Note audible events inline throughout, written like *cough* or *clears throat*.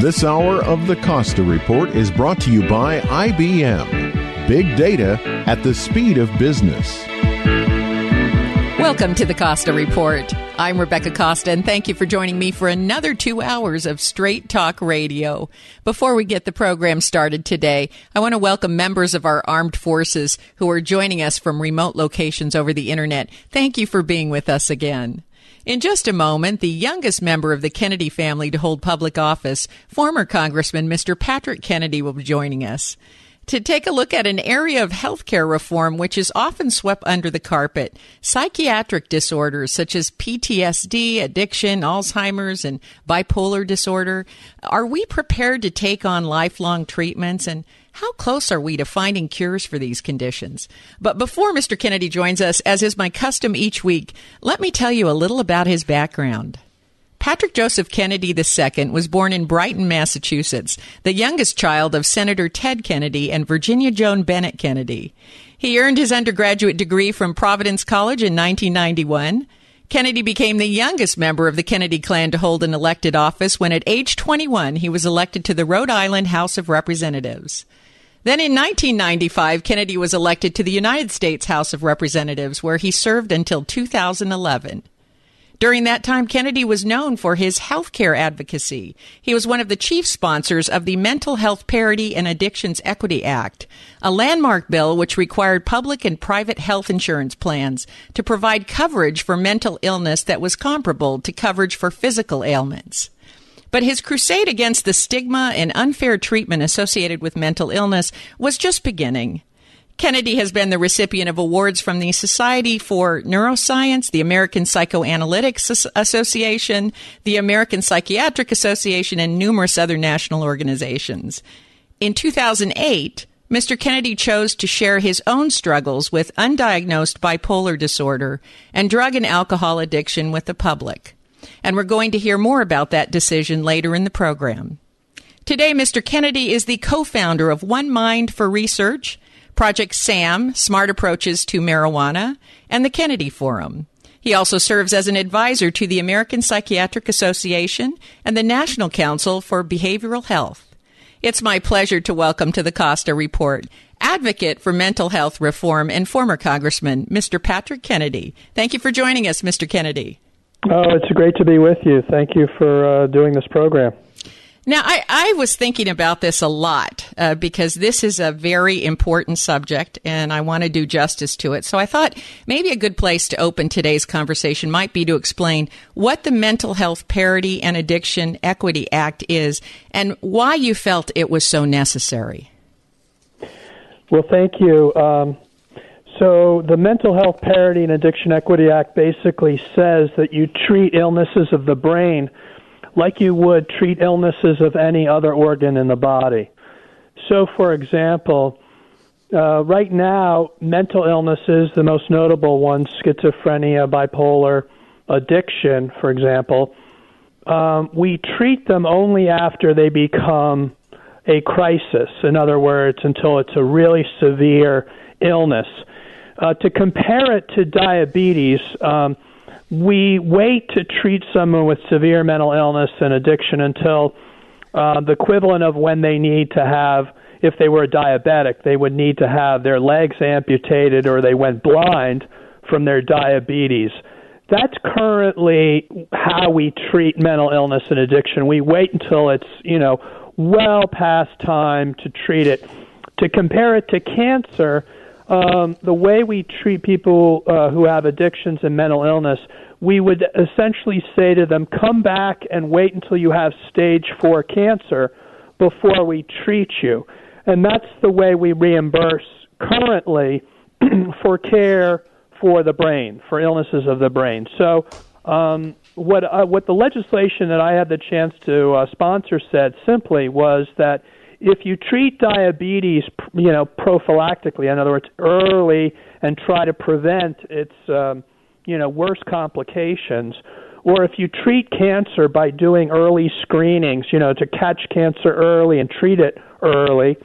This hour of the Costa Report is brought to you by IBM. Big data at the speed of business. Welcome to the Costa Report. I'm Rebecca Costa, and thank you for joining me for another two hours of straight talk radio. Before we get the program started today, I want to welcome members of our armed forces who are joining us from remote locations over the internet. Thank you for being with us again. In just a moment, the youngest member of the Kennedy family to hold public office, former Congressman Mr. Patrick Kennedy, will be joining us to take a look at an area of healthcare reform which is often swept under the carpet psychiatric disorders such as PTSD, addiction, Alzheimer's, and bipolar disorder. Are we prepared to take on lifelong treatments? And how close are we to finding cures for these conditions? But before Mr. Kennedy joins us, as is my custom each week, let me tell you a little about his background. Patrick Joseph Kennedy II was born in Brighton, Massachusetts, the youngest child of Senator Ted Kennedy and Virginia Joan Bennett Kennedy. He earned his undergraduate degree from Providence College in 1991. Kennedy became the youngest member of the Kennedy clan to hold an elected office when at age 21 he was elected to the Rhode Island House of Representatives. Then in 1995, Kennedy was elected to the United States House of Representatives, where he served until 2011. During that time, Kennedy was known for his healthcare advocacy. He was one of the chief sponsors of the Mental Health Parity and Addictions Equity Act, a landmark bill which required public and private health insurance plans to provide coverage for mental illness that was comparable to coverage for physical ailments. But his crusade against the stigma and unfair treatment associated with mental illness was just beginning. Kennedy has been the recipient of awards from the Society for Neuroscience, the American Psychoanalytic Association, the American Psychiatric Association, and numerous other national organizations. In 2008, Mr. Kennedy chose to share his own struggles with undiagnosed bipolar disorder and drug and alcohol addiction with the public. And we're going to hear more about that decision later in the program. Today, Mr. Kennedy is the co founder of One Mind for Research Project SAM, Smart Approaches to Marijuana, and the Kennedy Forum. He also serves as an advisor to the American Psychiatric Association and the National Council for Behavioral Health. It's my pleasure to welcome to the Costa Report advocate for mental health reform and former Congressman, Mr. Patrick Kennedy. Thank you for joining us, Mr. Kennedy. Oh, it's great to be with you. Thank you for uh, doing this program. Now, I, I was thinking about this a lot uh, because this is a very important subject and I want to do justice to it. So I thought maybe a good place to open today's conversation might be to explain what the Mental Health Parity and Addiction Equity Act is and why you felt it was so necessary. Well, thank you. Um, so, the Mental Health Parity and Addiction Equity Act basically says that you treat illnesses of the brain like you would treat illnesses of any other organ in the body. So, for example, uh, right now, mental illnesses, the most notable ones, schizophrenia, bipolar, addiction, for example, um, we treat them only after they become a crisis. In other words, until it's a really severe illness. Uh, to compare it to diabetes, um, we wait to treat someone with severe mental illness and addiction until uh, the equivalent of when they need to have, if they were a diabetic, they would need to have their legs amputated or they went blind from their diabetes. That's currently how we treat mental illness and addiction. We wait until it's, you know, well past time to treat it. To compare it to cancer, um, the way we treat people uh, who have addictions and mental illness, we would essentially say to them, come back and wait until you have stage four cancer before we treat you. And that's the way we reimburse currently *clears throat* for care for the brain, for illnesses of the brain. So, um, what uh, what the legislation that I had the chance to uh, sponsor said simply was that if you treat diabetes, you know, prophylactically, in other words, early, and try to prevent its, um, you know, worse complications, or if you treat cancer by doing early screenings, you know, to catch cancer early and treat it early,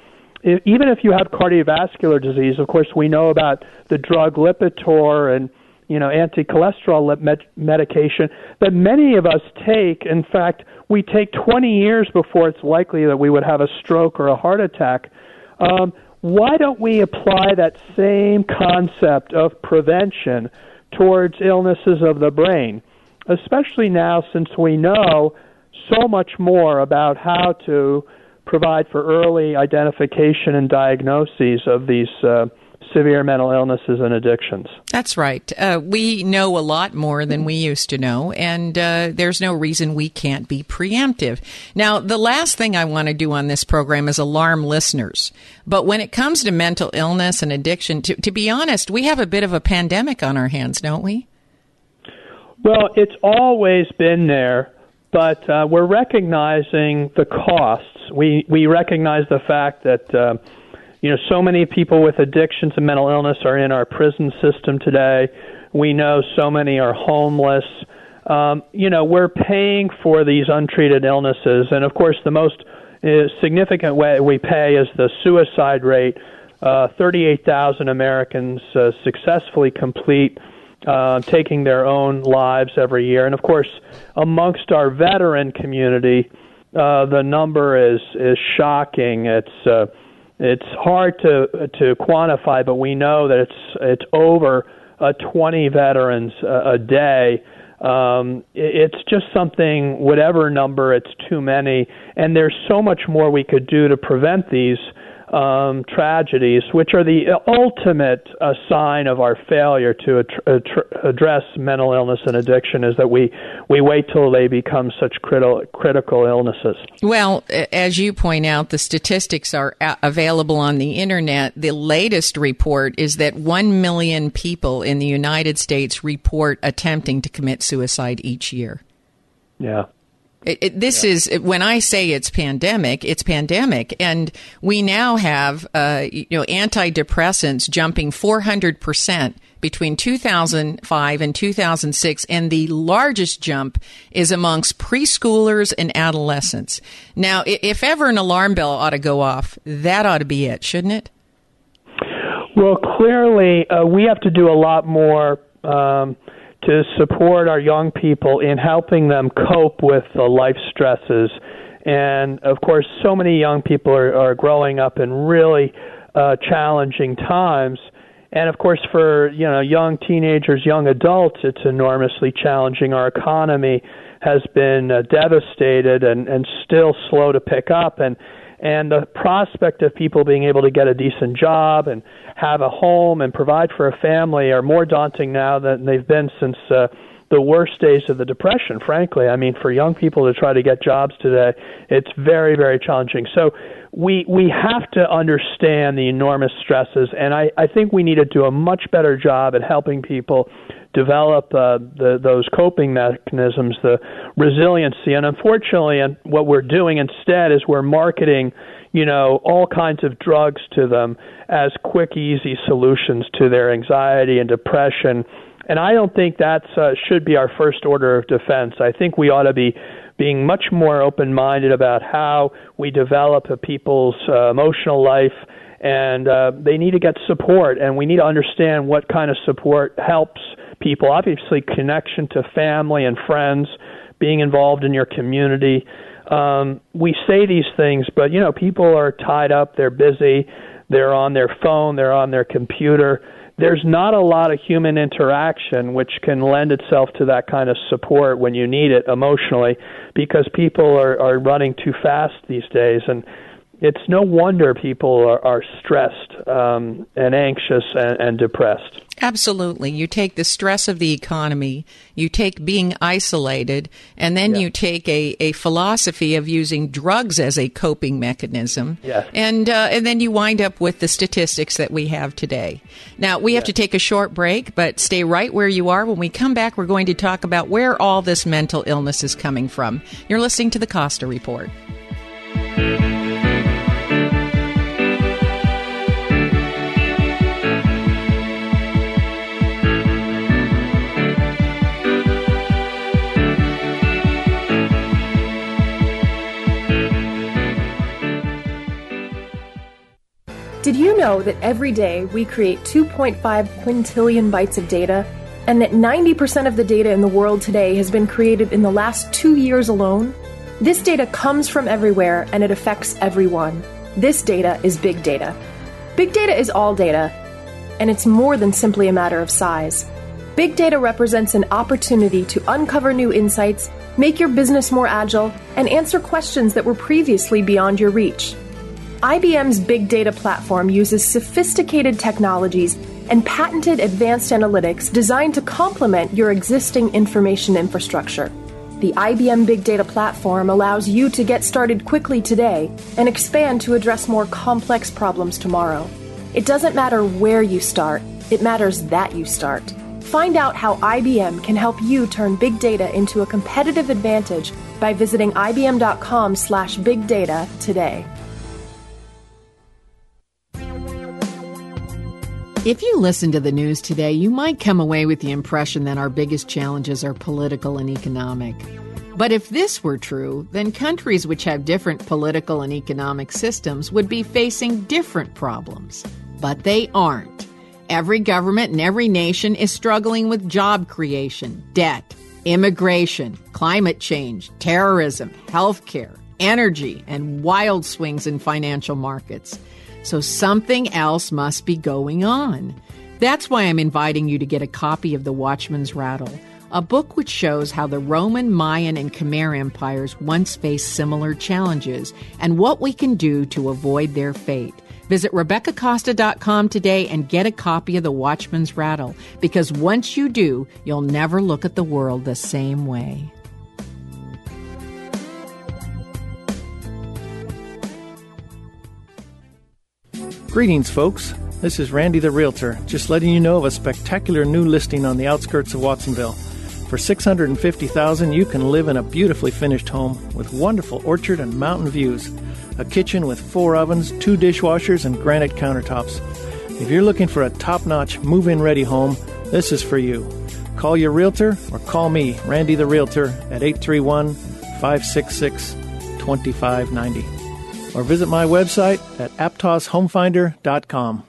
even if you have cardiovascular disease, of course, we know about the drug Lipitor and you know anti-cholesterol med- medication that many of us take. In fact, we take 20 years before it's likely that we would have a stroke or a heart attack. Um, why don't we apply that same concept of prevention towards illnesses of the brain, especially now since we know so much more about how to provide for early identification and diagnoses of these uh, severe mental illnesses and addictions. That's right. Uh, we know a lot more than we used to know, and uh, there's no reason we can't be preemptive. Now, the last thing I want to do on this program is alarm listeners. But when it comes to mental illness and addiction, to, to be honest, we have a bit of a pandemic on our hands, don't we? Well, it's always been there, but uh, we're recognizing the costs. We we recognize the fact that uh, you know so many people with addictions and mental illness are in our prison system today. We know so many are homeless. Um, you know we're paying for these untreated illnesses, and of course the most uh, significant way we pay is the suicide rate. Uh, 38,000 Americans uh, successfully complete uh, taking their own lives every year. And of course, amongst our veteran community, uh, the number is is shocking. It's uh, it's hard to to quantify, but we know that it's it's over uh, 20 veterans a, a day. Um, it's just something, whatever number, it's too many, and there's so much more we could do to prevent these um, tragedies, which are the ultimate uh, sign of our failure to address mental illness and addiction, is that we, we wait till they become such critical critical illnesses. Well, as you point out, the statistics are a- available on the internet. The latest report is that 1 million people in the United States report attempting to commit suicide each year. Yeah. It, it, this yeah. is when I say it's pandemic, it's pandemic, and we now have uh, you know antidepressants jumping 400 percent between 2005 and 2006, and the largest jump is amongst preschoolers and adolescents. Now, if ever an alarm bell ought to go off, that ought to be it, shouldn't it? Well, clearly, uh, we have to do a lot more. Um, to support our young people in helping them cope with the life stresses. And of course, so many young people are, are growing up in really uh, challenging times. And of course, for you know young teenagers, young adults, it's enormously challenging. Our economy has been uh, devastated and, and still slow to pick up. And and the prospect of people being able to get a decent job and have a home and provide for a family are more daunting now than they've been since uh, the worst days of the depression frankly. I mean for young people to try to get jobs today it's very very challenging. So we we have to understand the enormous stresses and i i think we need to do a much better job at helping people develop uh, the, those coping mechanisms, the resiliency. And unfortunately, and what we're doing instead is we're marketing, you know, all kinds of drugs to them as quick, easy solutions to their anxiety and depression. And I don't think that uh, should be our first order of defense. I think we ought to be being much more open minded about how we develop a people's uh, emotional life and uh, they need to get support and we need to understand what kind of support helps people. Obviously, connection to family and friends, being involved in your community. Um, we say these things, but you know, people are tied up. They're busy. They're on their phone. They're on their computer. There's not a lot of human interaction which can lend itself to that kind of support when you need it emotionally because people are, are running too fast these days. And it's no wonder people are, are stressed um, and anxious and, and depressed. Absolutely. You take the stress of the economy, you take being isolated, and then yeah. you take a, a philosophy of using drugs as a coping mechanism. Yes. And, uh, and then you wind up with the statistics that we have today. Now, we have to take a short break, but stay right where you are. When we come back, we're going to talk about where all this mental illness is coming from. You're listening to the Costa Report. Did you know that every day we create 2.5 quintillion bytes of data, and that 90% of the data in the world today has been created in the last two years alone? This data comes from everywhere and it affects everyone. This data is big data. Big data is all data, and it's more than simply a matter of size. Big data represents an opportunity to uncover new insights, make your business more agile, and answer questions that were previously beyond your reach. IBM's big data platform uses sophisticated technologies and patented advanced analytics designed to complement your existing information infrastructure. The IBM Big Data Platform allows you to get started quickly today and expand to address more complex problems tomorrow. It doesn't matter where you start, it matters that you start. Find out how IBM can help you turn big data into a competitive advantage by visiting ibm.com/bigdata today. If you listen to the news today, you might come away with the impression that our biggest challenges are political and economic. But if this were true, then countries which have different political and economic systems would be facing different problems. But they aren't. Every government and every nation is struggling with job creation, debt, immigration, climate change, terrorism, healthcare, energy, and wild swings in financial markets. So something else must be going on. That's why I'm inviting you to get a copy of The Watchman's Rattle, a book which shows how the Roman, Mayan, and Khmer empires once faced similar challenges and what we can do to avoid their fate. Visit RebeccaCosta.com today and get a copy of The Watchman's Rattle because once you do, you'll never look at the world the same way. Greetings, folks. This is Randy the Realtor, just letting you know of a spectacular new listing on the outskirts of Watsonville. For 650,000, you can live in a beautifully finished home with wonderful orchard and mountain views, a kitchen with four ovens, two dishwashers, and granite countertops. If you're looking for a top-notch move-in ready home, this is for you. Call your realtor or call me, Randy the Realtor, at 831 566 2590 or visit my website at aptoshomefinder.com.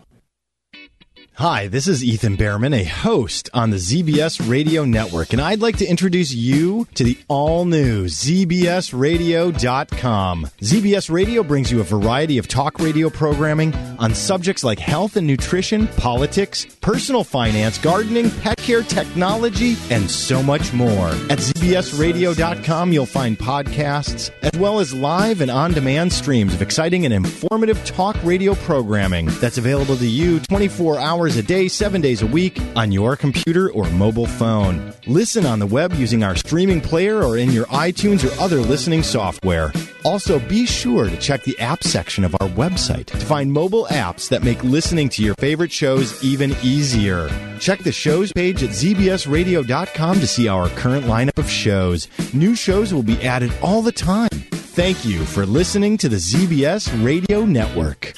Hi, this is Ethan Behrman, a host on the ZBS Radio Network, and I'd like to introduce you to the all new ZBSRadio.com. ZBS Radio brings you a variety of talk radio programming on subjects like health and nutrition, politics, personal finance, gardening, pet care, technology, and so much more. At ZBSRadio.com, you'll find podcasts as well as live and on demand streams of exciting and informative talk radio programming that's available to you 24 hours hours a day, seven days a week on your computer or mobile phone. Listen on the web using our streaming player or in your iTunes or other listening software. Also, be sure to check the app section of our website to find mobile apps that make listening to your favorite shows even easier. Check the shows page at zbsradio.com to see our current lineup of shows. New shows will be added all the time. Thank you for listening to the ZBS Radio Network.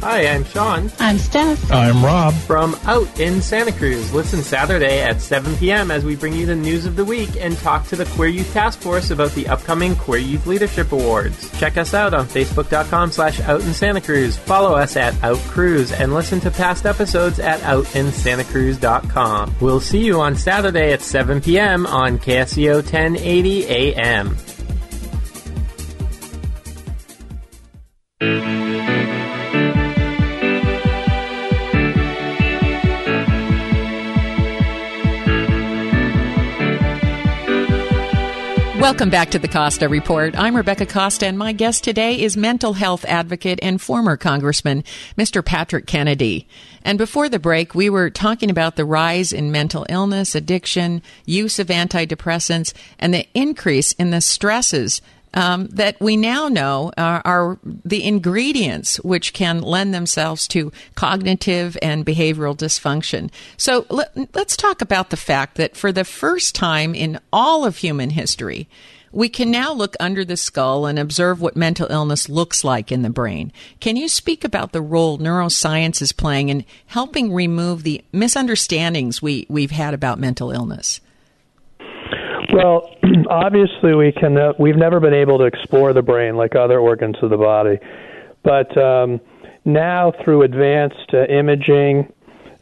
Hi, I'm Sean. I'm Steph. I'm Rob. From Out in Santa Cruz. Listen Saturday at 7 p.m. as we bring you the news of the week and talk to the Queer Youth Task Force about the upcoming Queer Youth Leadership Awards. Check us out on Facebook.com slash Out in Santa Cruz. Follow us at Out Cruise and listen to past episodes at OutinSantaCruz.com. We'll see you on Saturday at 7 p.m. on KSCO 1080 AM. Welcome back to the Costa Report. I'm Rebecca Costa, and my guest today is mental health advocate and former Congressman, Mr. Patrick Kennedy. And before the break, we were talking about the rise in mental illness, addiction, use of antidepressants, and the increase in the stresses um, that we now know are, are, the ingredients which can lend themselves to cognitive and behavioral dysfunction. So let, let's talk about the fact that for the first time in all of human history, we can now look under the skull and observe what mental illness looks like in the brain. Can you speak about the role neuroscience is playing in helping remove the misunderstandings we, we've had about mental illness? Well, *clears throat* obviously, we can. Uh, we've never been able to explore the brain like other organs of the body, but um, now through advanced uh, imaging,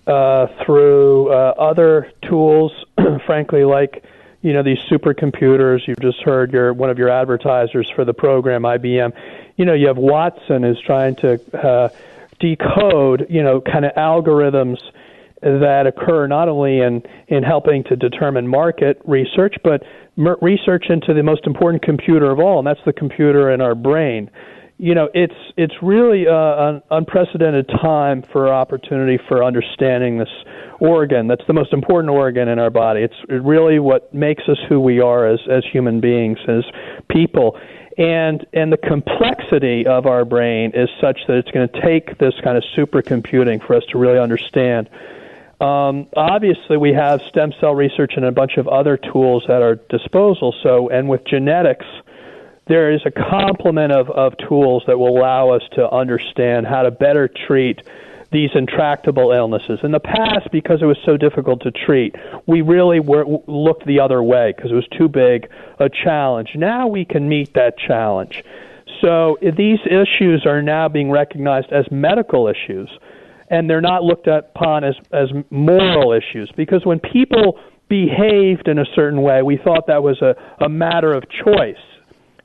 uh, through uh, other tools, *clears throat* frankly, like you know these supercomputers. You've just heard your one of your advertisers for the program, IBM. You know, you have Watson is trying to uh, decode, you know, kind of algorithms that occur not only in, in helping to determine market research, but mer- research into the most important computer of all, and that's the computer in our brain. You know, it's it's really uh, an unprecedented time for opportunity for understanding this organ. That's the most important organ in our body. It's really what makes us who we are as as human beings, as people and and the complexity of our brain is such that it's going to take this kind of supercomputing for us to really understand um, obviously, we have stem cell research and a bunch of other tools at our disposal. So, and with genetics, there is a complement of, of tools that will allow us to understand how to better treat these intractable illnesses. In the past, because it was so difficult to treat, we really were, looked the other way because it was too big a challenge. Now we can meet that challenge. So these issues are now being recognized as medical issues and they're not looked upon as as moral issues because when people behaved in a certain way, we thought that was a, a matter of choice.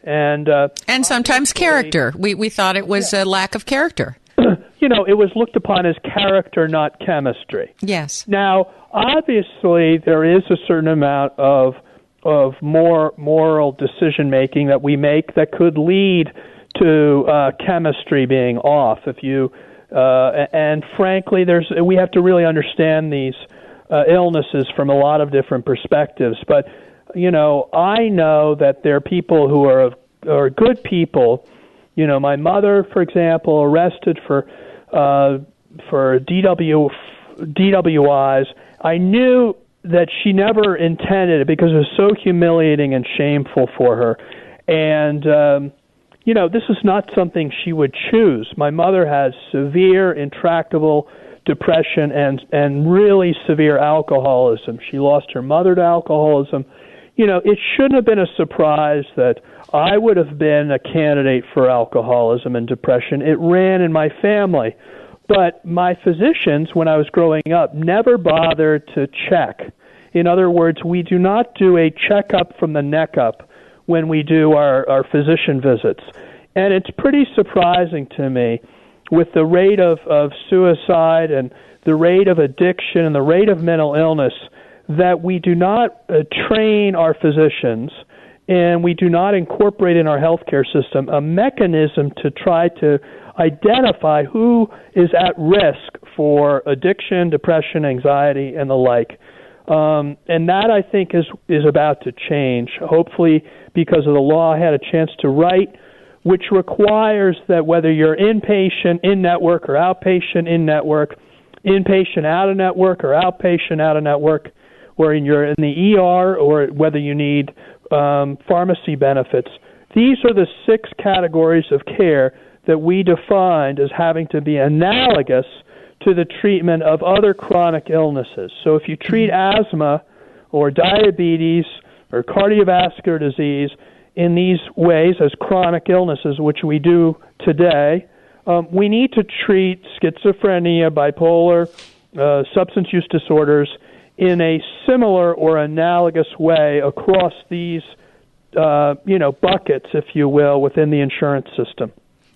And uh, and sometimes character. We we thought it was yeah. a lack of character. *clears throat* you know, it was looked upon as character, not chemistry. Yes. Now, obviously, there is a certain amount of of more moral decision making that we make that could lead to uh, chemistry being off. If you uh, and frankly, there's we have to really understand these uh, illnesses from a lot of different perspectives. But you know, I know that there are people who are are good people. You know, my mother, for example, arrested for uh, for DW DWIs. I knew that she never intended it because it was so humiliating and shameful for her. And um, you know, this is not something she would choose. My mother has severe, intractable depression and and really severe alcoholism. She lost her mother to alcoholism. You know, it shouldn't have been a surprise that I would have been a candidate for alcoholism and depression. It ran in my family. But my physicians, when I was growing up, never bothered to check. In other words, we do not do a checkup from the neck up when we do our, our physician visits. And it's pretty surprising to me with the rate of, of suicide and the rate of addiction and the rate of mental illness that we do not uh, train our physicians and we do not incorporate in our healthcare system a mechanism to try to identify who is at risk for addiction, depression, anxiety, and the like. Um, and that I think is is about to change. Hopefully, because of the law I had a chance to write, which requires that whether you're inpatient in network or outpatient in network, inpatient out of network or outpatient out of network, where you're in the ER or whether you need um, pharmacy benefits. These are the six categories of care that we defined as having to be analogous to the treatment of other chronic illnesses. So if you treat asthma or diabetes or cardiovascular disease in these ways as chronic illnesses, which we do today, um, we need to treat schizophrenia, bipolar, uh, substance use disorders in a similar or analogous way across these, uh, you know, buckets, if you will, within the insurance system.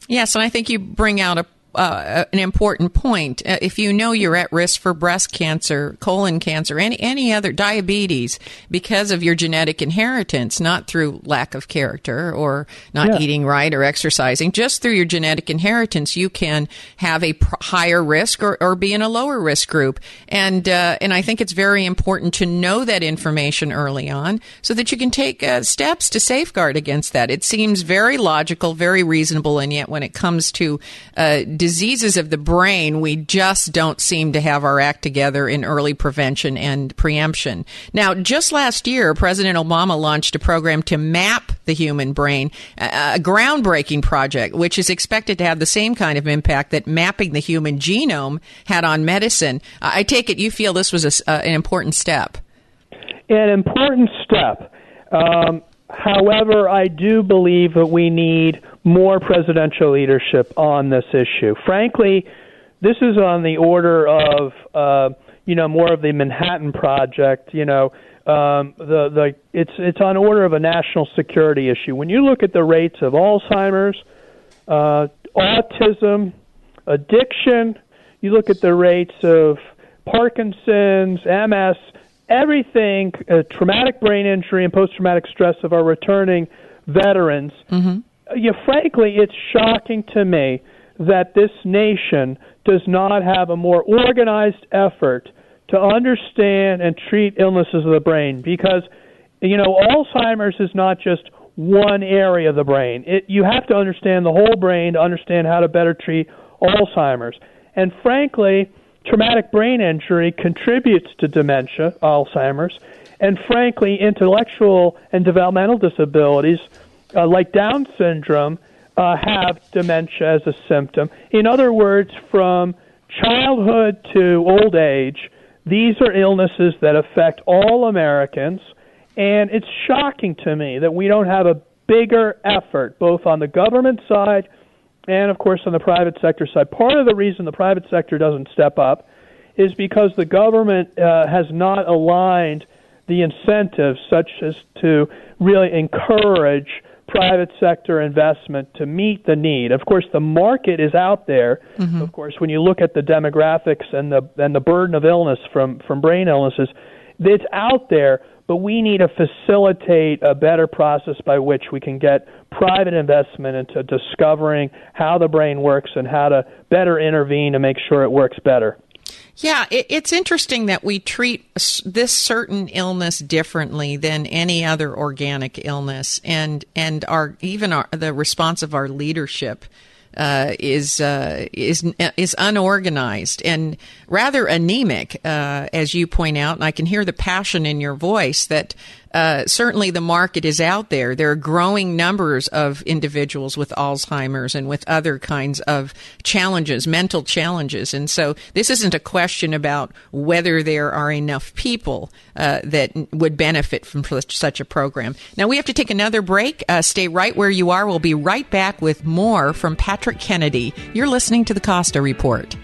Yes, and I think you bring out a uh, an important point. Uh, if you know you're at risk for breast cancer, colon cancer, any any other diabetes because of your genetic inheritance, not through lack of character or not yeah. eating right or exercising, just through your genetic inheritance, you can have a pr- higher risk or, or be in a lower risk group. And uh, and I think it's very important to know that information early on so that you can take uh, steps to safeguard against that. It seems very logical, very reasonable, and yet when it comes to uh, diseases of the brain, we just don't seem to have our act together in early prevention and preemption. Now, just last year, President Obama launched a program to map the human brain, a groundbreaking project, which is expected to have the same kind of impact that mapping the human genome had on medicine. I take it you feel this was a, uh, an important step. An important step. Um, however, I do believe that we need more presidential leadership on this issue. Frankly, this is on the order of uh, you know more of the Manhattan Project. You know, um, the the it's it's on order of a national security issue. When you look at the rates of Alzheimer's, uh, autism, addiction, you look at the rates of Parkinson's, MS, everything, uh, traumatic brain injury and post traumatic stress of our returning veterans. Mm-hmm you frankly, it's shocking to me that this nation does not have a more organized effort to understand and treat illnesses of the brain because you know Alzheimer's is not just one area of the brain. It, you have to understand the whole brain to understand how to better treat Alzheimer's. And frankly, traumatic brain injury contributes to dementia, Alzheimer's, and frankly, intellectual and developmental disabilities uh, like Down syndrome, uh, have dementia as a symptom. In other words, from childhood to old age, these are illnesses that affect all Americans, and it's shocking to me that we don't have a bigger effort, both on the government side and, of course, on the private sector side. Part of the reason the private sector doesn't step up is because the government uh, has not aligned the incentives such as to really encourage private sector investment to meet the need. Of course, the market is out there. Mm-hmm. Of course, when you look at the demographics and the and the burden of illness from from brain illnesses, it's out there. But we need to facilitate a better process by which we can get private investment into discovering how the brain works and how to better intervene to make sure it works better. Yeah, it, it's interesting that we treat this certain illness differently than any other organic illness, and and our even our, the response of our leadership uh, is uh, is is unorganized and rather anemic, uh, as you point out. And I can hear the passion in your voice that uh, certainly the market is out there. There are growing numbers of individuals with Alzheimer's and with other kinds of challenges, mental challenges. And so this isn't a question about whether there are enough people uh, that would benefit from such a program. Now we have to take another break. Uh, stay right where you are. We'll be right back with more from Patrick Kennedy. You're listening to the Costa Report.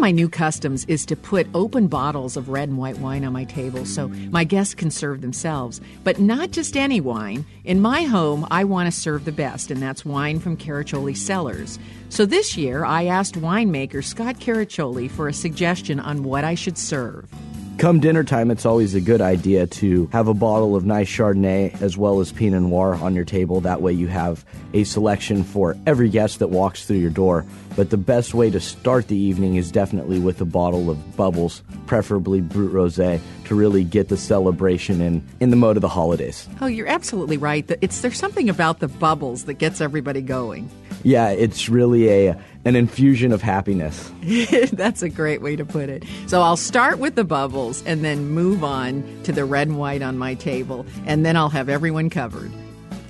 Of my new customs is to put open bottles of red and white wine on my table so my guests can serve themselves. But not just any wine. In my home, I want to serve the best, and that's wine from Caraccioli Cellars. So this year, I asked winemaker Scott Caraccioli for a suggestion on what I should serve. Come dinner time, it's always a good idea to have a bottle of nice Chardonnay as well as Pinot Noir on your table. That way, you have a selection for every guest that walks through your door. But the best way to start the evening is definitely with a bottle of bubbles, preferably Brut Rosé, to really get the celebration in in the mode of the holidays. Oh, you're absolutely right. It's there's something about the bubbles that gets everybody going. Yeah, it's really a an infusion of happiness. *laughs* That's a great way to put it. So I'll start with the bubbles and then move on to the red and white on my table, and then I'll have everyone covered.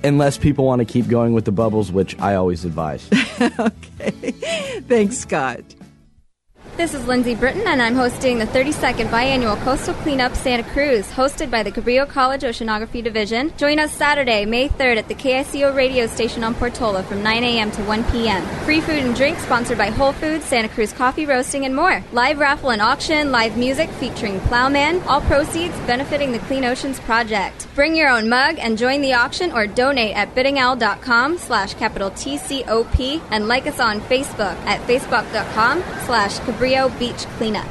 Unless people want to keep going with the bubbles, which I always advise. *laughs* okay. Thanks, Scott. This is Lindsay Britton, and I'm hosting the 32nd Biannual Coastal Cleanup Santa Cruz, hosted by the Cabrillo College Oceanography Division. Join us Saturday, May 3rd at the KSCO radio station on Portola from 9 a.m. to 1 p.m. Free food and drink sponsored by Whole Foods, Santa Cruz Coffee Roasting, and more. Live raffle and auction, live music featuring Plowman, all proceeds benefiting the Clean Oceans Project. Bring your own mug and join the auction or donate at biddingowl.com slash capital TCOP and like us on Facebook at facebook.com slash Cabrillo Beach Cleanup.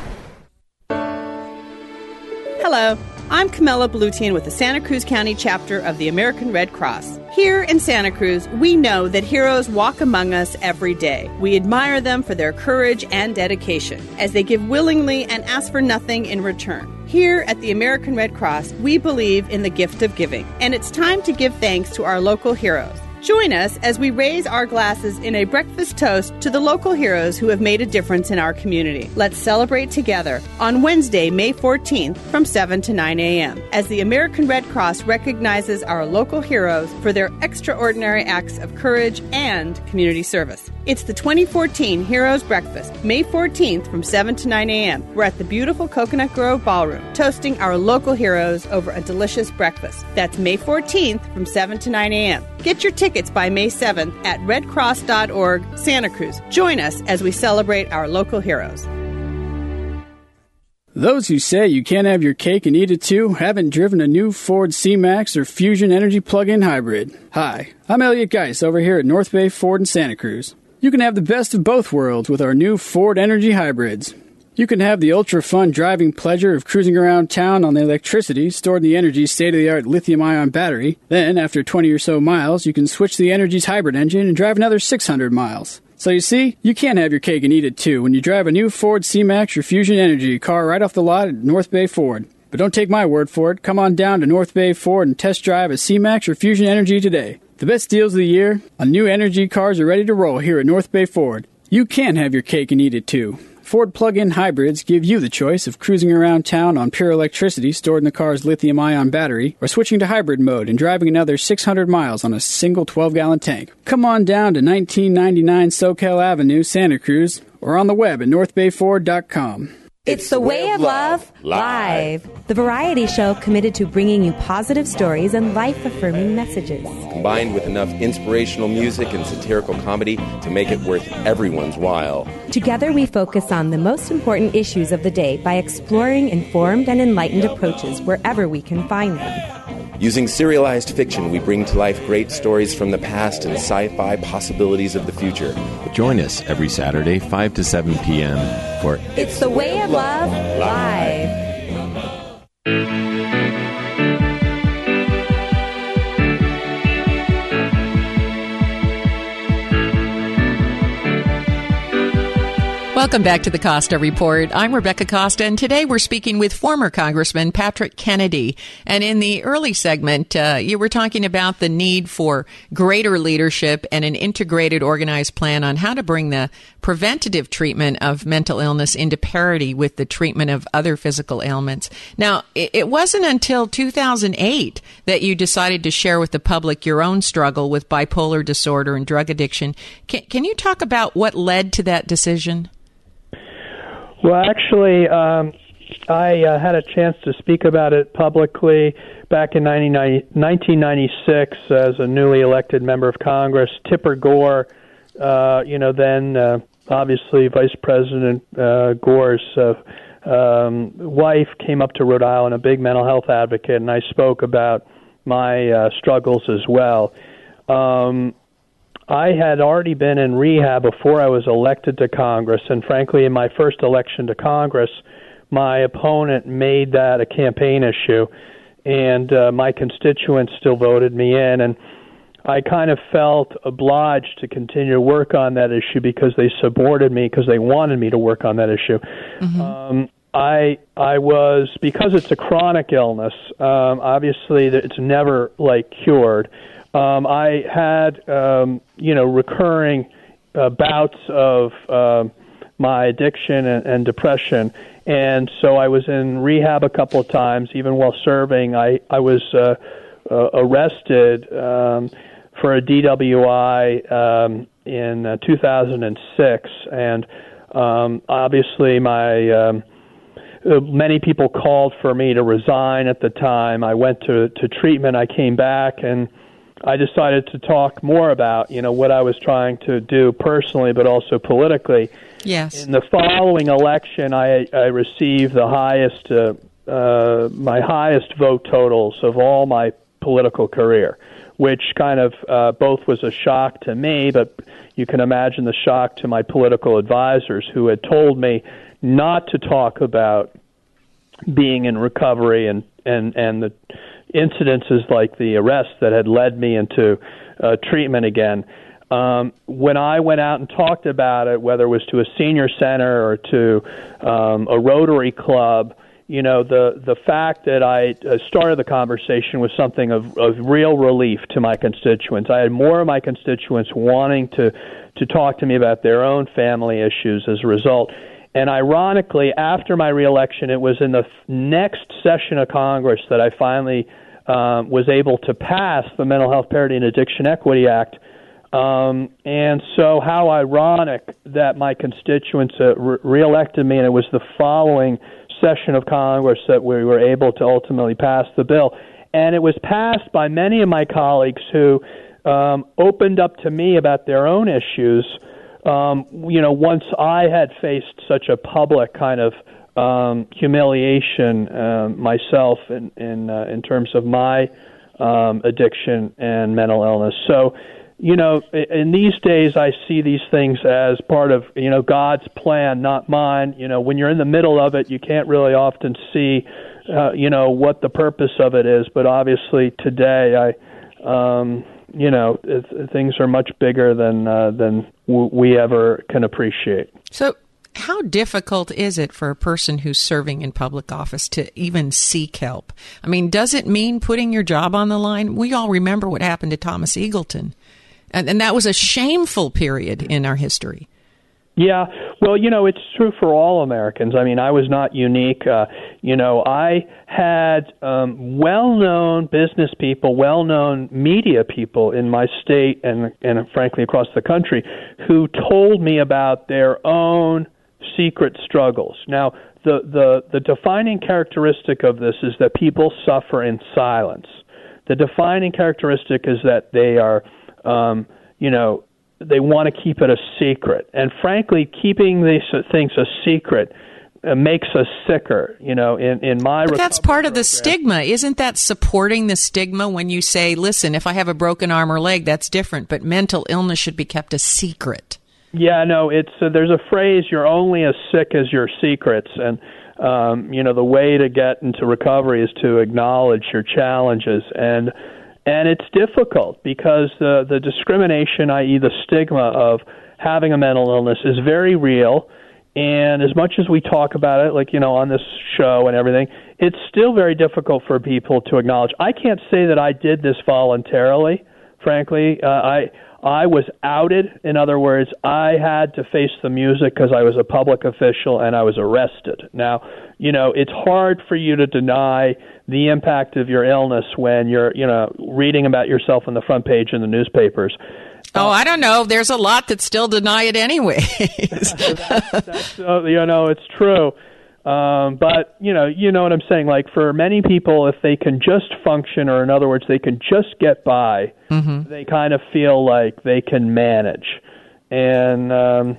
Hello, I'm Camilla Blutian with the Santa Cruz County chapter of the American Red Cross. Here in Santa Cruz, we know that heroes walk among us every day. We admire them for their courage and dedication, as they give willingly and ask for nothing in return. Here at the American Red Cross, we believe in the gift of giving, and it's time to give thanks to our local heroes. Join us as we raise our glasses in a breakfast toast to the local heroes who have made a difference in our community. Let's celebrate together on Wednesday, May 14th from 7 to 9 a.m. as the American Red Cross recognizes our local heroes for their extraordinary acts of courage and community service. It's the 2014 Heroes Breakfast, May 14th from 7 to 9 a.m. We're at the beautiful Coconut Grove Ballroom, toasting our local heroes over a delicious breakfast. That's May 14th from 7 to 9 a.m. Get your tickets by May 7th at redcross.org, Santa Cruz. Join us as we celebrate our local heroes. Those who say you can't have your cake and eat it too haven't driven a new Ford C-Max or Fusion Energi plug-in hybrid. Hi, I'm Elliot Geis over here at North Bay Ford in Santa Cruz. You can have the best of both worlds with our new Ford Energi hybrids. You can have the ultra fun driving pleasure of cruising around town on the electricity stored in the Energi's state of the art lithium ion battery. Then, after 20 or so miles, you can switch the Energi's hybrid engine and drive another 600 miles. So you see, you can't have your cake and eat it too when you drive a new Ford C-Max or Fusion Energi car right off the lot at North Bay Ford. But don't take my word for it. Come on down to North Bay Ford and test drive a C-Max or Fusion Energi today. The best deals of the year on new energy cars are ready to roll here at North Bay Ford. You can have your cake and eat it too. Ford plug-in hybrids give you the choice of cruising around town on pure electricity stored in the car's lithium-ion battery or switching to hybrid mode and driving another 600 miles on a single 12-gallon tank. Come on down to 1999 Soquel Avenue, Santa Cruz, or on the web at northbayford.com. It's the Way of Love Live, the variety show committed to bringing you positive stories and life affirming messages. Combined with enough inspirational music and satirical comedy to make it worth everyone's while. Together, we focus on the most important issues of the day by exploring informed and enlightened approaches wherever we can find them. Using serialized fiction, we bring to life great stories from the past and sci fi possibilities of the future. Join us every Saturday, 5 to 7 p.m. for It's the Way of Love Live. Welcome back to the Costa Report. I'm Rebecca Costa, and today we're speaking with former Congressman Patrick Kennedy. And in the early segment, uh, you were talking about the need for greater leadership and an integrated, organized plan on how to bring the preventative treatment of mental illness into parity with the treatment of other physical ailments. Now, it wasn't until 2008 that you decided to share with the public your own struggle with bipolar disorder and drug addiction. Can, can you talk about what led to that decision? Well, actually, um, I uh, had a chance to speak about it publicly back in 1996 as a newly elected member of Congress. Tipper Gore, uh, you know, then uh, obviously Vice President uh, Gore's uh, um, wife, came up to Rhode Island, a big mental health advocate, and I spoke about my uh, struggles as well. Um, I had already been in rehab before I was elected to Congress, and frankly, in my first election to Congress, my opponent made that a campaign issue, and uh, my constituents still voted me in, and I kind of felt obliged to continue to work on that issue because they supported me because they wanted me to work on that issue. Mm-hmm. Um, I I was because it's a chronic illness. Um, obviously, it's never like cured um, I had um, you know recurring uh, bouts of uh, my addiction and, and depression, and so I was in rehab a couple of times. Even while serving, I I was uh, uh, arrested um, for a DWI um, in uh, 2006, and Um, obviously, my um, uh, many people called for me to resign at the time. I went to to treatment. I came back and I decided to talk more about you know what I was trying to do personally, but also politically. Yes. In the following election, I I received the highest uh, uh, my highest vote totals of all my political career, which kind of uh, both was a shock to me, but you can imagine the shock to my political advisors who had told me not to talk about being in recovery and and and the incidences like the arrest that had led me into uh, treatment again. Um, when I went out and talked about it, whether it was to a senior center or to um, a Rotary club, you know, the the fact that I uh, started the conversation was something of, of real relief to my constituents. I had more of my constituents wanting to to talk to me about their own family issues as a result. And ironically, after my reelection, it was in the next session of Congress that I finally um, was able to pass the Mental Health Parity and Addiction Equity Act. Um, and so, how ironic that my constituents uh, re- reelected me, and it was the following session of Congress that we were able to ultimately pass the bill. And it was passed by many of my colleagues who um, opened up to me about their own issues um, you know, once I had faced such a public kind of um, humiliation uh, myself in in, uh, in terms of my um, addiction and mental illness. So, you know, in these days, I see these things as part of you know God's plan, not mine. You know, when you're in the middle of it, you can't really often see, uh, you know, what the purpose of it is. But obviously, today, I. Um, you know, it, things are much bigger than uh, than w- we ever can appreciate. So, how difficult is it for a person who's serving in public office to even seek help? I mean, does it mean putting your job on the line? We all remember what happened to Thomas Eagleton, and, and that was a shameful period in our history. Yeah, well, you know, it's true for all Americans. I mean, I was not unique. Uh, you know, I had um, well-known business people, well-known media people in my state and and frankly across the country who told me about their own secret struggles. Now, the the the defining characteristic of this is that people suffer in silence. The defining characteristic is that they are um, you know, they want to keep it a secret. And frankly, keeping these things a secret uh, makes us sicker. You know, in in my but that's part of the stigma, isn't that supporting the stigma when you say, "Listen, if I have a broken arm or leg, that's different, but mental illness should be kept a secret." Yeah, no, it's uh, there's a phrase: "You're only as sick as your secrets," and um, you know the way to get into recovery is to acknowledge your challenges and and it's difficult because the the discrimination, i.e., the stigma of having a mental illness, is very real. And as much as we talk about it, like you know, on this show and everything, it's still very difficult for people to acknowledge. I can't say that I did this voluntarily. Frankly, uh, I I was outed. In other words, I had to face the music because I was a public official and I was arrested. Now, you know, it's hard for you to deny the impact of your illness when you're, you know, reading about yourself on the front page in the newspapers. Oh, I don't know. There's a lot that still deny it anyway. *laughs* that's, that's, uh, you know, it's true. Um, but you know, you know what I'm saying. Like for many people, if they can just function, or in other words, they can just get by, mm-hmm. they kind of feel like they can manage. And um,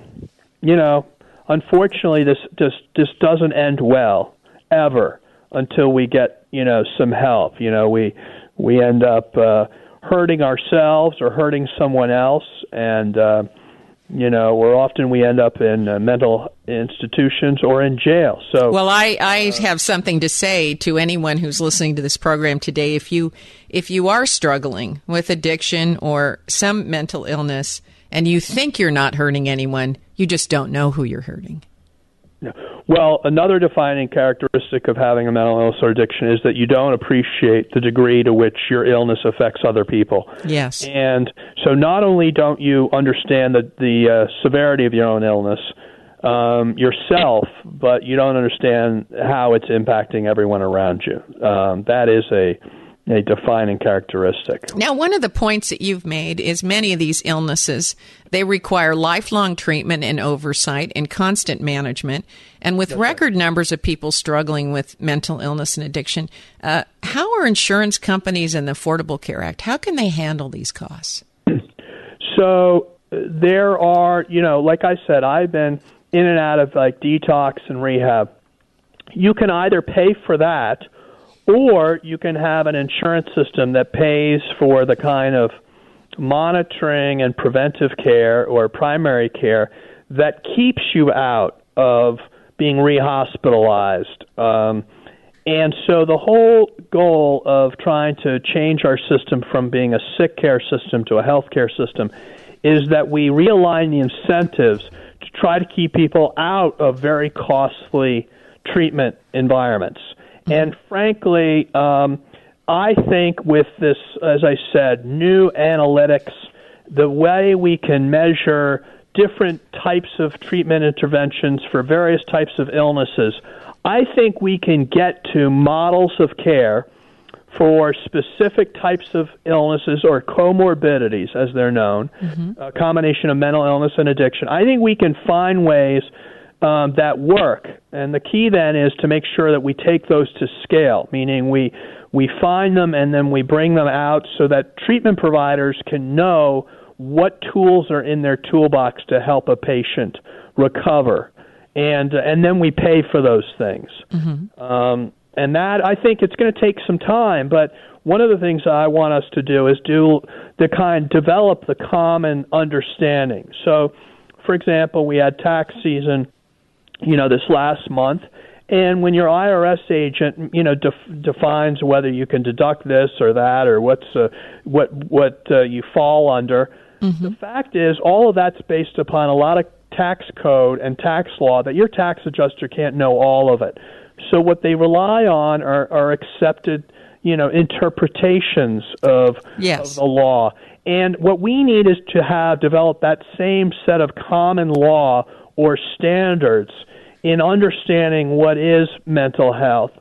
you know, unfortunately, this just just doesn't end well ever until we get you know some help. You know, we we end up uh, hurting ourselves or hurting someone else, and uh, you know, where often we end up in uh, mental institutions or in jail. So, well, I, I have something to say to anyone who's listening to this program today. If you if you are struggling with addiction or some mental illness, and you think you're not hurting anyone, you just don't know who you're hurting. Well, another defining characteristic of having a mental illness or addiction is that you don't appreciate the degree to which your illness affects other people. Yes. And so not only don't you understand the, the uh, severity of your own illness um, yourself, but you don't understand how it's impacting everyone around you. Um, that is a a defining characteristic. Now, one of the points that you've made is many of these illnesses they require lifelong treatment and oversight and constant management. And with record numbers of people struggling with mental illness and addiction, uh, how are insurance companies and the Affordable Care Act how can they handle these costs? *clears throat* So there are, you know, like I said, I've been in and out of like detox and rehab. You can either pay for that or you can have an insurance system that pays for the kind of monitoring and preventive care or primary care that keeps you out of being rehospitalized. Um, and so the whole goal of trying to change our system from being a sick care system to a health care system is that we realign the incentives to try to keep people out of very costly treatment environments. And frankly, um, I think with this, as I said, new analytics, the way we can measure different types of treatment interventions for various types of illnesses, I think we can get to models of care for specific types of illnesses or comorbidities, as they're known, mm-hmm. a combination of mental illness and addiction. I think we can find ways um, that work. And the key then is to make sure that we take those to scale, meaning we we find them and then we bring them out so that treatment providers can know what tools are in their toolbox to help a patient recover, and uh, and then we pay for those things. Mm-hmm. Um, and that I think it's going to take some time, but one of the things I want us to do is do the kind develop the common understanding. So, for example, we had tax season you know, this last month. And when your IRS agent, you know, def- defines whether you can deduct this or that or what's uh, what what uh, you fall under, mm-hmm. the fact is all of that's based upon a lot of tax code and tax law that your tax adjuster can't know all of it. So what they rely on are, are accepted, you know, interpretations of, yes. of the law. And what we need is to have developed that same set of common law or standards in understanding what is mental health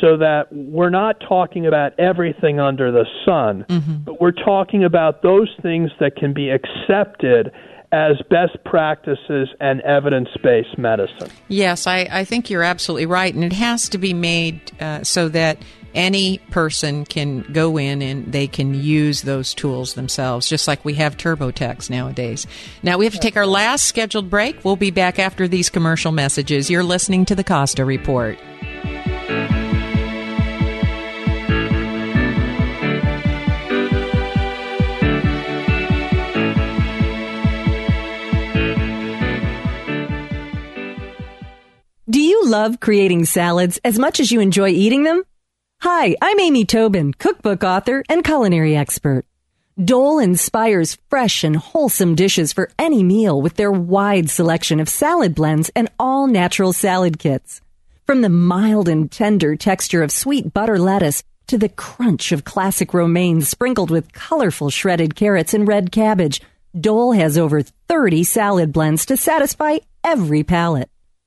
so that we're not talking about everything under the sun, mm-hmm. but we're talking about those things that can be accepted as best practices and evidence based medicine. Yes, I, I, think you're absolutely right. And it has to be made uh, so that any person can go in and they can use those tools themselves, just like we have TurboTax nowadays. Now we have to take our last scheduled break. We'll be back after these commercial messages. You're listening to the Costa Report. Do you love creating salads as much as you enjoy eating them? Hi, I'm Amy Tobin, cookbook author and culinary expert. Dole inspires fresh and wholesome dishes for any meal with their wide selection of salad blends and all natural salad kits. From the mild and tender texture of sweet butter lettuce to the crunch of classic romaine sprinkled with colorful shredded carrots and red cabbage, Dole has over 30 salad blends to satisfy every palate.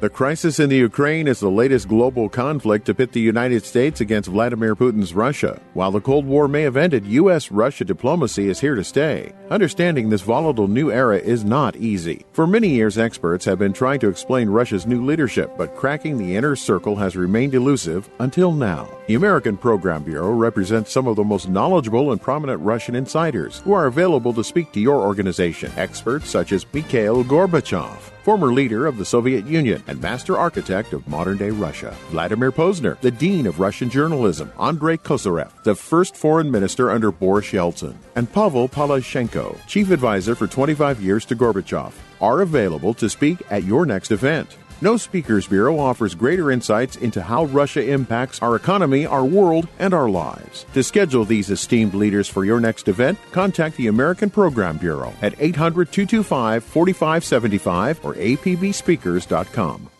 The crisis in the Ukraine is the latest global conflict to pit the United States against Vladimir Putin's Russia. While the Cold War may have ended, U.S. Russia diplomacy is here to stay. Understanding this volatile new era is not easy. For many years, experts have been trying to explain Russia's new leadership, but cracking the inner circle has remained elusive until now. The American Program Bureau represents some of the most knowledgeable and prominent Russian insiders who are available to speak to your organization. Experts such as Mikhail Gorbachev former leader of the Soviet Union and master architect of modern day Russia. Vladimir Pozner, the dean of Russian journalism. Andrei Kozyrev, the first foreign minister under Boris Yeltsin. And Pavel Palashchenko, chief advisor for 25 years to Gorbachev, are available to speak at your next event. No Speakers Bureau offers greater insights into how Russia impacts our economy, our world, and our lives. To schedule these esteemed leaders for your next event, contact the American Program Bureau at 800 225 4575 or apbspeakers.com.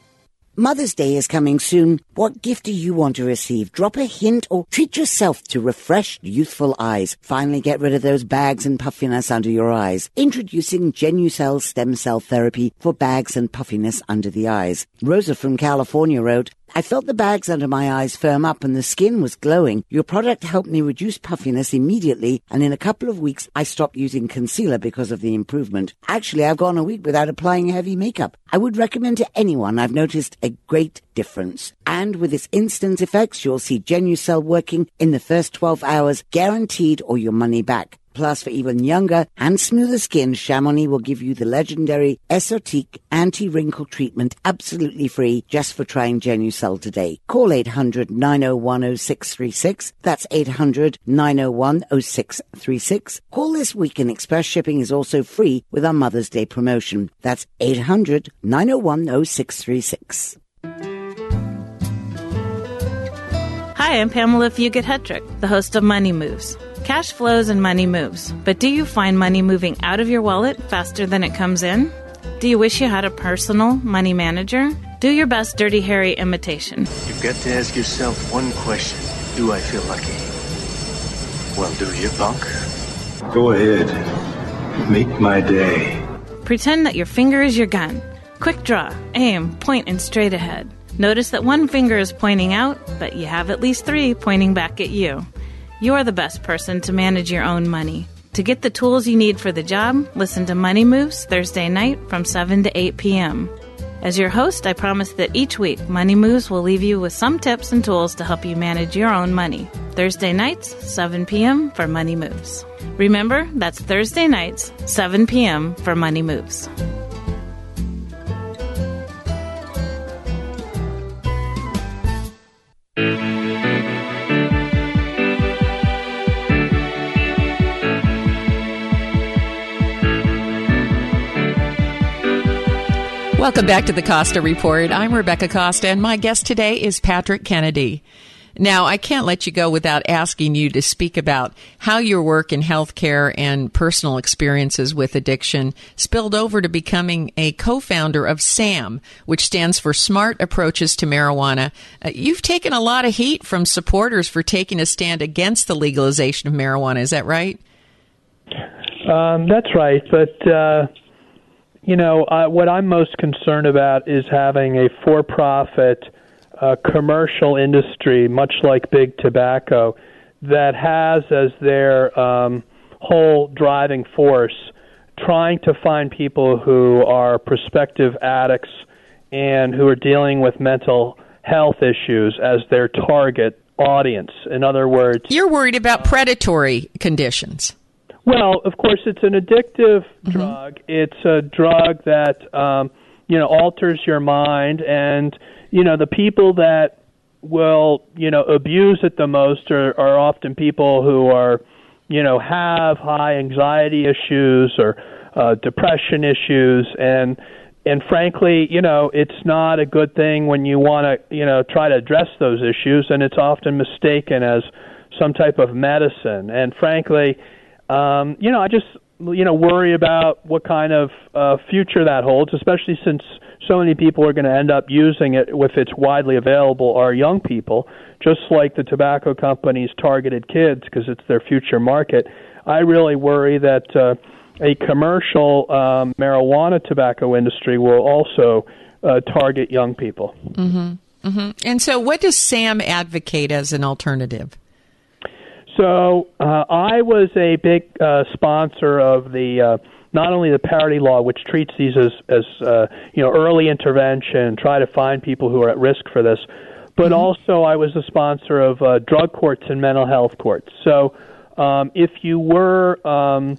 Mother's Day is coming soon. What gift do you want to receive? Drop a hint or treat yourself to refreshed, youthful eyes. Finally get rid of those bags and puffiness under your eyes. Introducing Genucell Stem Cell Therapy for bags and puffiness under the eyes. Rosa from California wrote, I felt the bags under my eyes firm up and the skin was glowing. Your product helped me reduce puffiness immediately, and in a couple of weeks, I stopped using concealer because of the improvement. Actually, I've gone a week without applying heavy makeup. I would recommend to anyone. I've noticed a great difference. And with its instant effects, you'll see Genucell working in the first 12 hours, guaranteed or your money back. Plus, for even younger and smoother skin, Chamonix will give you the legendary Esotique anti-wrinkle treatment absolutely free just for trying Genucell today. Call 800-901-0636. That's 800-901-0636. Call this week and express shipping is also free with our Mother's Day promotion. That's 800-901-0636. Hi, I'm Pamela Fugit Hetrick, the host of Money Moves. Cash flows and money moves, but do you find money moving out of your wallet faster than it comes in? Do you wish you had a personal money manager? Do your best Dirty Harry imitation. You've got to ask yourself one question Do I feel lucky? Well, do you, punk? Go ahead. Make my day. Pretend that your finger is your gun. Quick draw, aim, point, and straight ahead. Notice that one finger is pointing out, but you have at least three pointing back at you. You're the best person to manage your own money. To get the tools you need for the job, listen to Money Moves Thursday night from 7 to 8 p.m. As your host, I promise that each week, Money Moves will leave you with some tips and tools to help you manage your own money. Thursday nights, 7 p.m. for Money Moves. Remember, that's Thursday nights, 7 p.m. for Money Moves. Welcome back to the Costa Report. I'm Rebecca Costa, and my guest today is Patrick Kennedy. Now, I can't let you go without asking you to speak about how your work in healthcare and personal experiences with addiction spilled over to becoming a co-founder of SAM, which stands for Smart Approaches to Marijuana. Uh, you've taken a lot of heat from supporters for taking a stand against the legalization of marijuana. Is that right? Um, that's right, but. Uh you know, uh, what I'm most concerned about is having a for profit uh, commercial industry, much like big tobacco, that has as their um, whole driving force trying to find people who are prospective addicts and who are dealing with mental health issues as their target audience. In other words, you're worried about predatory conditions. Well, of course, it's an addictive mm-hmm. drug. It's a drug that um, you know alters your mind, and you know the people that will you know abuse it the most are, are often people who are you know have high anxiety issues or uh, depression issues, and and frankly, you know, it's not a good thing when you want to, you know, try to address those issues, and it's often mistaken as some type of medicine. And frankly, um, you know, I just you know worry about what kind of uh, future that holds, especially since so many people are going to end up using it if it's widely available are young people, just like the tobacco companies targeted kids because it's their future market. I really worry that uh, a commercial um, marijuana tobacco industry will also uh, target young people. Mm-hmm. Mm-hmm. And so, what does SAM advocate as an alternative? So uh, I was a big uh, sponsor of the uh, not only the parity law, which treats these as as uh, you know early intervention, try to find people who are at risk for this, but mm-hmm. also I was a sponsor of uh, drug courts and mental health courts. So um, if you were um,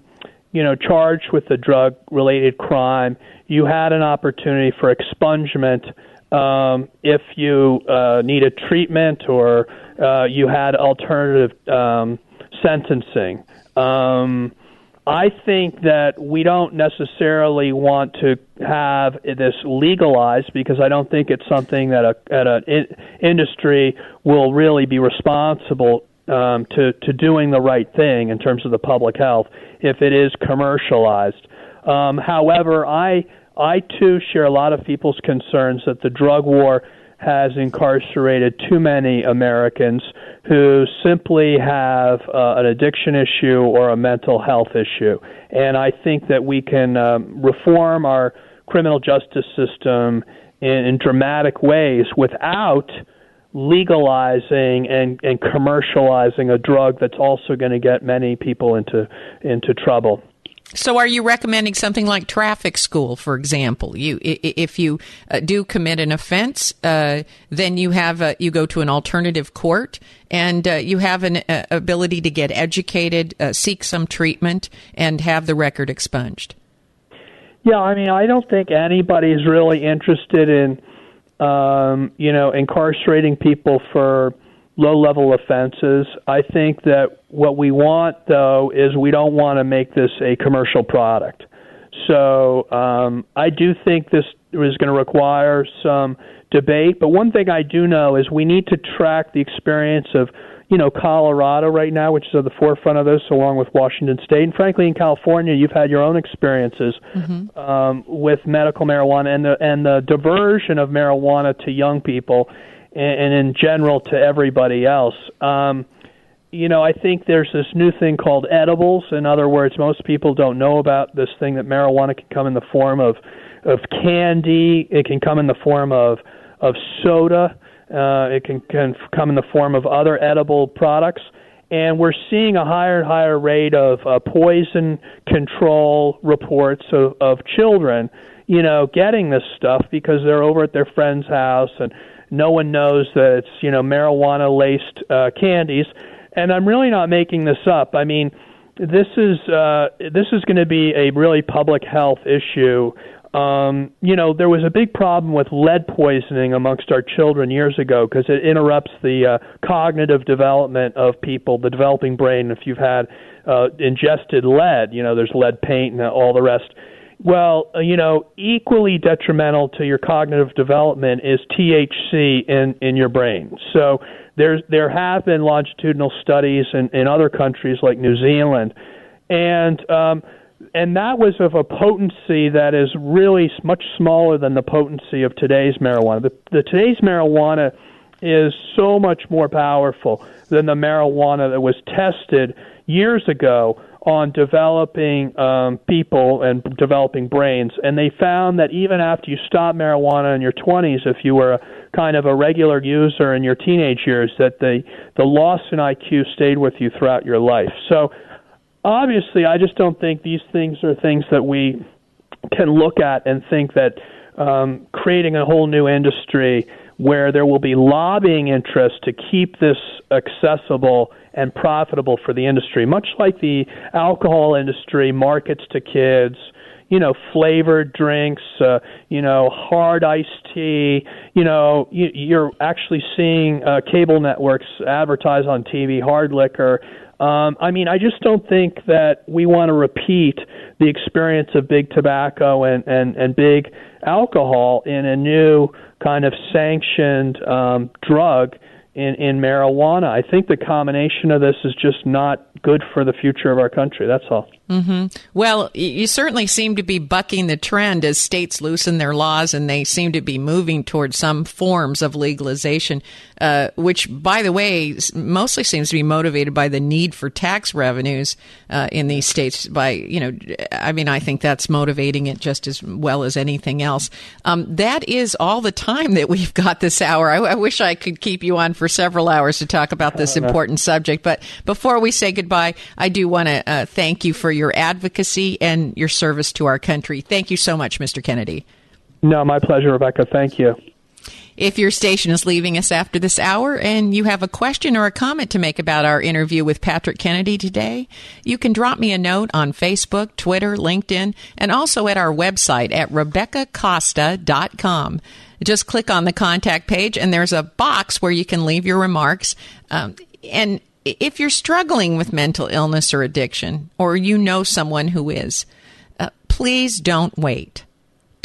you know charged with a drug related crime, you had an opportunity for expungement um, if you uh, needed treatment or uh, you had alternative um, sentencing. Um, I think that we don't necessarily want to have this legalized because I don't think it's something that a, that an in, industry will really be responsible um, to to doing the right thing in terms of the public health if it is commercialized. Um, however, I I too share a lot of people's concerns that the drug war has incarcerated too many Americans who simply have uh, an addiction issue or a mental health issue. And I think that we can um, reform our criminal justice system in, in dramatic ways without legalizing and, and commercializing a drug that's also going to get many people into into trouble. So, are you recommending something like traffic school, for example? You, if you uh, do commit an offense, uh, then you have a, you go to an alternative court, and uh, you have an uh, ability to get educated, uh, seek some treatment, and have the record expunged. Yeah, I mean, I don't think anybody's really interested in, um, you know, incarcerating people for low level offenses. I think that what we want, though, is we don't want to make this a commercial product. So um, I do think this is going to require some debate. But one thing I do know is we need to track the experience of, you know, Colorado right now, which is at the forefront of this, along with Washington State, and frankly, in California, you've had your own experiences mm-hmm. um, with medical marijuana and the and the diversion of marijuana to young people and, in general to everybody else. Um, you know, I think there's this new thing called edibles. In other words, most people don't know about this thing that marijuana can come in the form of of candy. It can come in the form of of soda. Uh, it can, can come in the form of other edible products. And we're seeing a higher and higher rate of uh, poison control reports of, of children, you know, getting this stuff because they're over at their friend's house and no one knows that it's you know marijuana laced uh, candies, and I'm really not making this up. I mean, this is uh, this is going to be a really public health issue. Um, you know, there was a big problem with lead poisoning amongst our children years ago because it interrupts the uh, cognitive development of people, the developing brain. If you've had uh, ingested lead, you know, there's lead paint and all the rest. Well, uh, you know, equally detrimental to your cognitive development is THC in in your brain. So there's there have been longitudinal studies in, in other countries like New Zealand, and um, and that was of a potency that is really much smaller than the potency of today's marijuana. The, the today's marijuana is so much more powerful than the marijuana that was tested years ago on developing um, people and developing brains, and they found that even after you stop marijuana in your 20s, if you were a, kind of a regular user in your teenage years, that the the loss in IQ stayed with you throughout your life. So obviously, I just don't think these things are things that we can look at and think that um, creating a whole new industry where there will be lobbying interests to keep this accessible and profitable for the industry, much like the alcohol industry markets to kids. You know, flavored drinks, uh, you know, hard iced tea. You know, you, you're actually seeing uh, cable networks advertise on TV hard liquor. Um, I mean, I just don't think that we want to repeat the experience of big tobacco and, and, and big alcohol in a new kind of sanctioned um, drug in, in marijuana. I think the combination of this is just not good for the future of our country. That's all. Mm-hmm. Well, you certainly seem to be bucking the trend as states loosen their laws and they seem to be moving towards some forms of legalization, uh, which, by the way, mostly seems to be motivated by the need for tax revenues uh, in these states. By, you know, I mean, I think that's motivating it just as well as anything else. Um, that is all the time that we've got this hour. I, I, wish I could keep you on for several hours to talk about this important subject. But before we say goodbye, I do want to uh, thank you for your advocacy and your service to our country. Thank you so much, Mr. Kennedy. No, my pleasure, Rebecca. Thank you. If your station is leaving us after this hour and you have a question or a comment to make about our interview with Patrick Kennedy today, you can drop me a note on Facebook, Twitter, LinkedIn, and also at our website at RebeccaCosta.com. Just click on the contact page and there's a box where you can leave your remarks. Um, and if you're struggling with mental illness or addiction, or you know someone who is, uh, please don't wait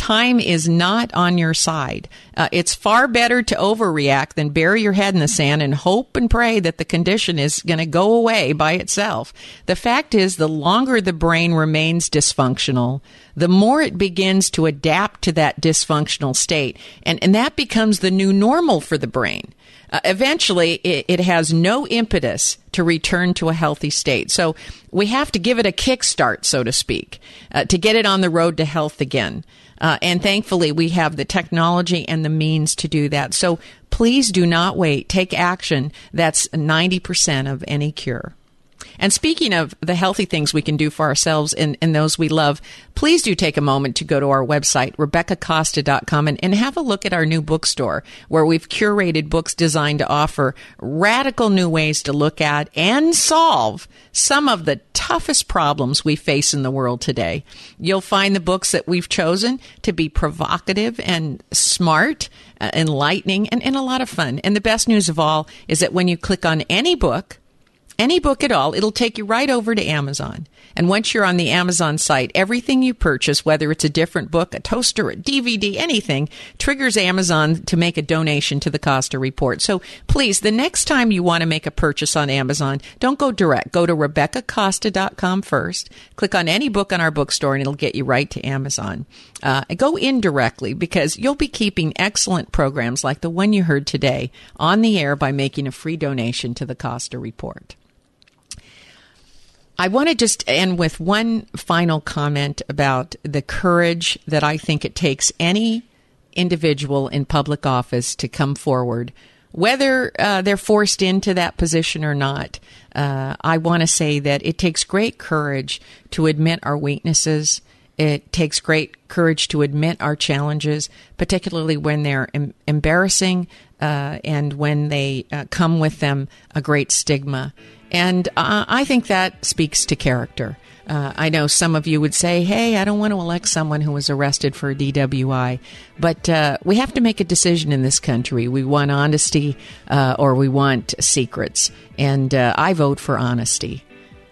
time is not on your side. Uh, it's far better to overreact than bury your head in the sand and hope and pray that the condition is going to go away by itself. The fact is, the longer the brain remains dysfunctional, the more it begins to adapt to that dysfunctional state. And, and that becomes the new normal for the brain. Uh, eventually, it, it, has no impetus to return to a healthy state. So we have to give it a kickstart, so to speak, uh, to get it on the road to health again. Uh, and thankfully, we have the technology and the means to do that. So please do not wait. Take action. That's 90% of any cure. And speaking of the healthy things we can do for ourselves and, and those we love, please do take a moment to go to our website, RebeccaCosta.com, and, and have a look at our new bookstore where we've curated books designed to offer radical new ways to look at and solve some of the toughest problems we face in the world today. You'll find the books that we've chosen to be provocative and smart, uh, enlightening, and, and a lot of fun. And the best news of all is that when you click on any book, any book at all, it'll take you right over to Amazon. And once you're on the Amazon site, everything you purchase, whether it's a different book, a toaster, a DVD, anything, triggers Amazon to make a donation to the Costa Report. So please, the next time you want to make a purchase on Amazon, don't go direct. Go to RebeccaCosta.com first. Click on any book on our bookstore and it'll get you right to Amazon. Uh, go indirectly because you'll be keeping excellent programs like the one you heard today on the air by making a free donation to the Costa Report. I want to just end with one final comment about the courage that I think it takes any individual in public office to come forward, whether uh, they're forced into that position or not. Uh, I want to say that it takes great courage to admit our weaknesses. It takes great courage to admit our challenges, particularly when they're em- embarrassing uh, and when they uh, come with them a great stigma. And uh, I think that speaks to character. Uh, I know some of you would say, hey, I don't want to elect someone who was arrested for DWI. But uh, we have to make a decision in this country. We want honesty uh, or we want secrets. And I vote for honesty.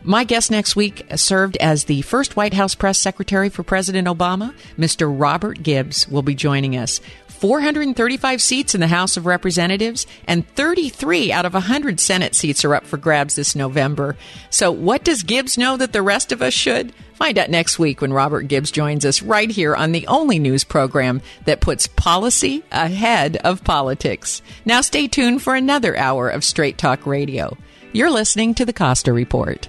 My guest next week served as the first White House press secretary for President Obama. Mr. Robert Gibbs will be joining us. 435 seats in the House of Representatives, and 33 out of 100 Senate seats are up for grabs this November. So, what does Gibbs know that the rest of us should? Find out next week when Robert Gibbs joins us right here on the only news program that puts policy ahead of politics. Now, stay tuned for another hour of Straight Talk Radio. You're listening to the Costa Report.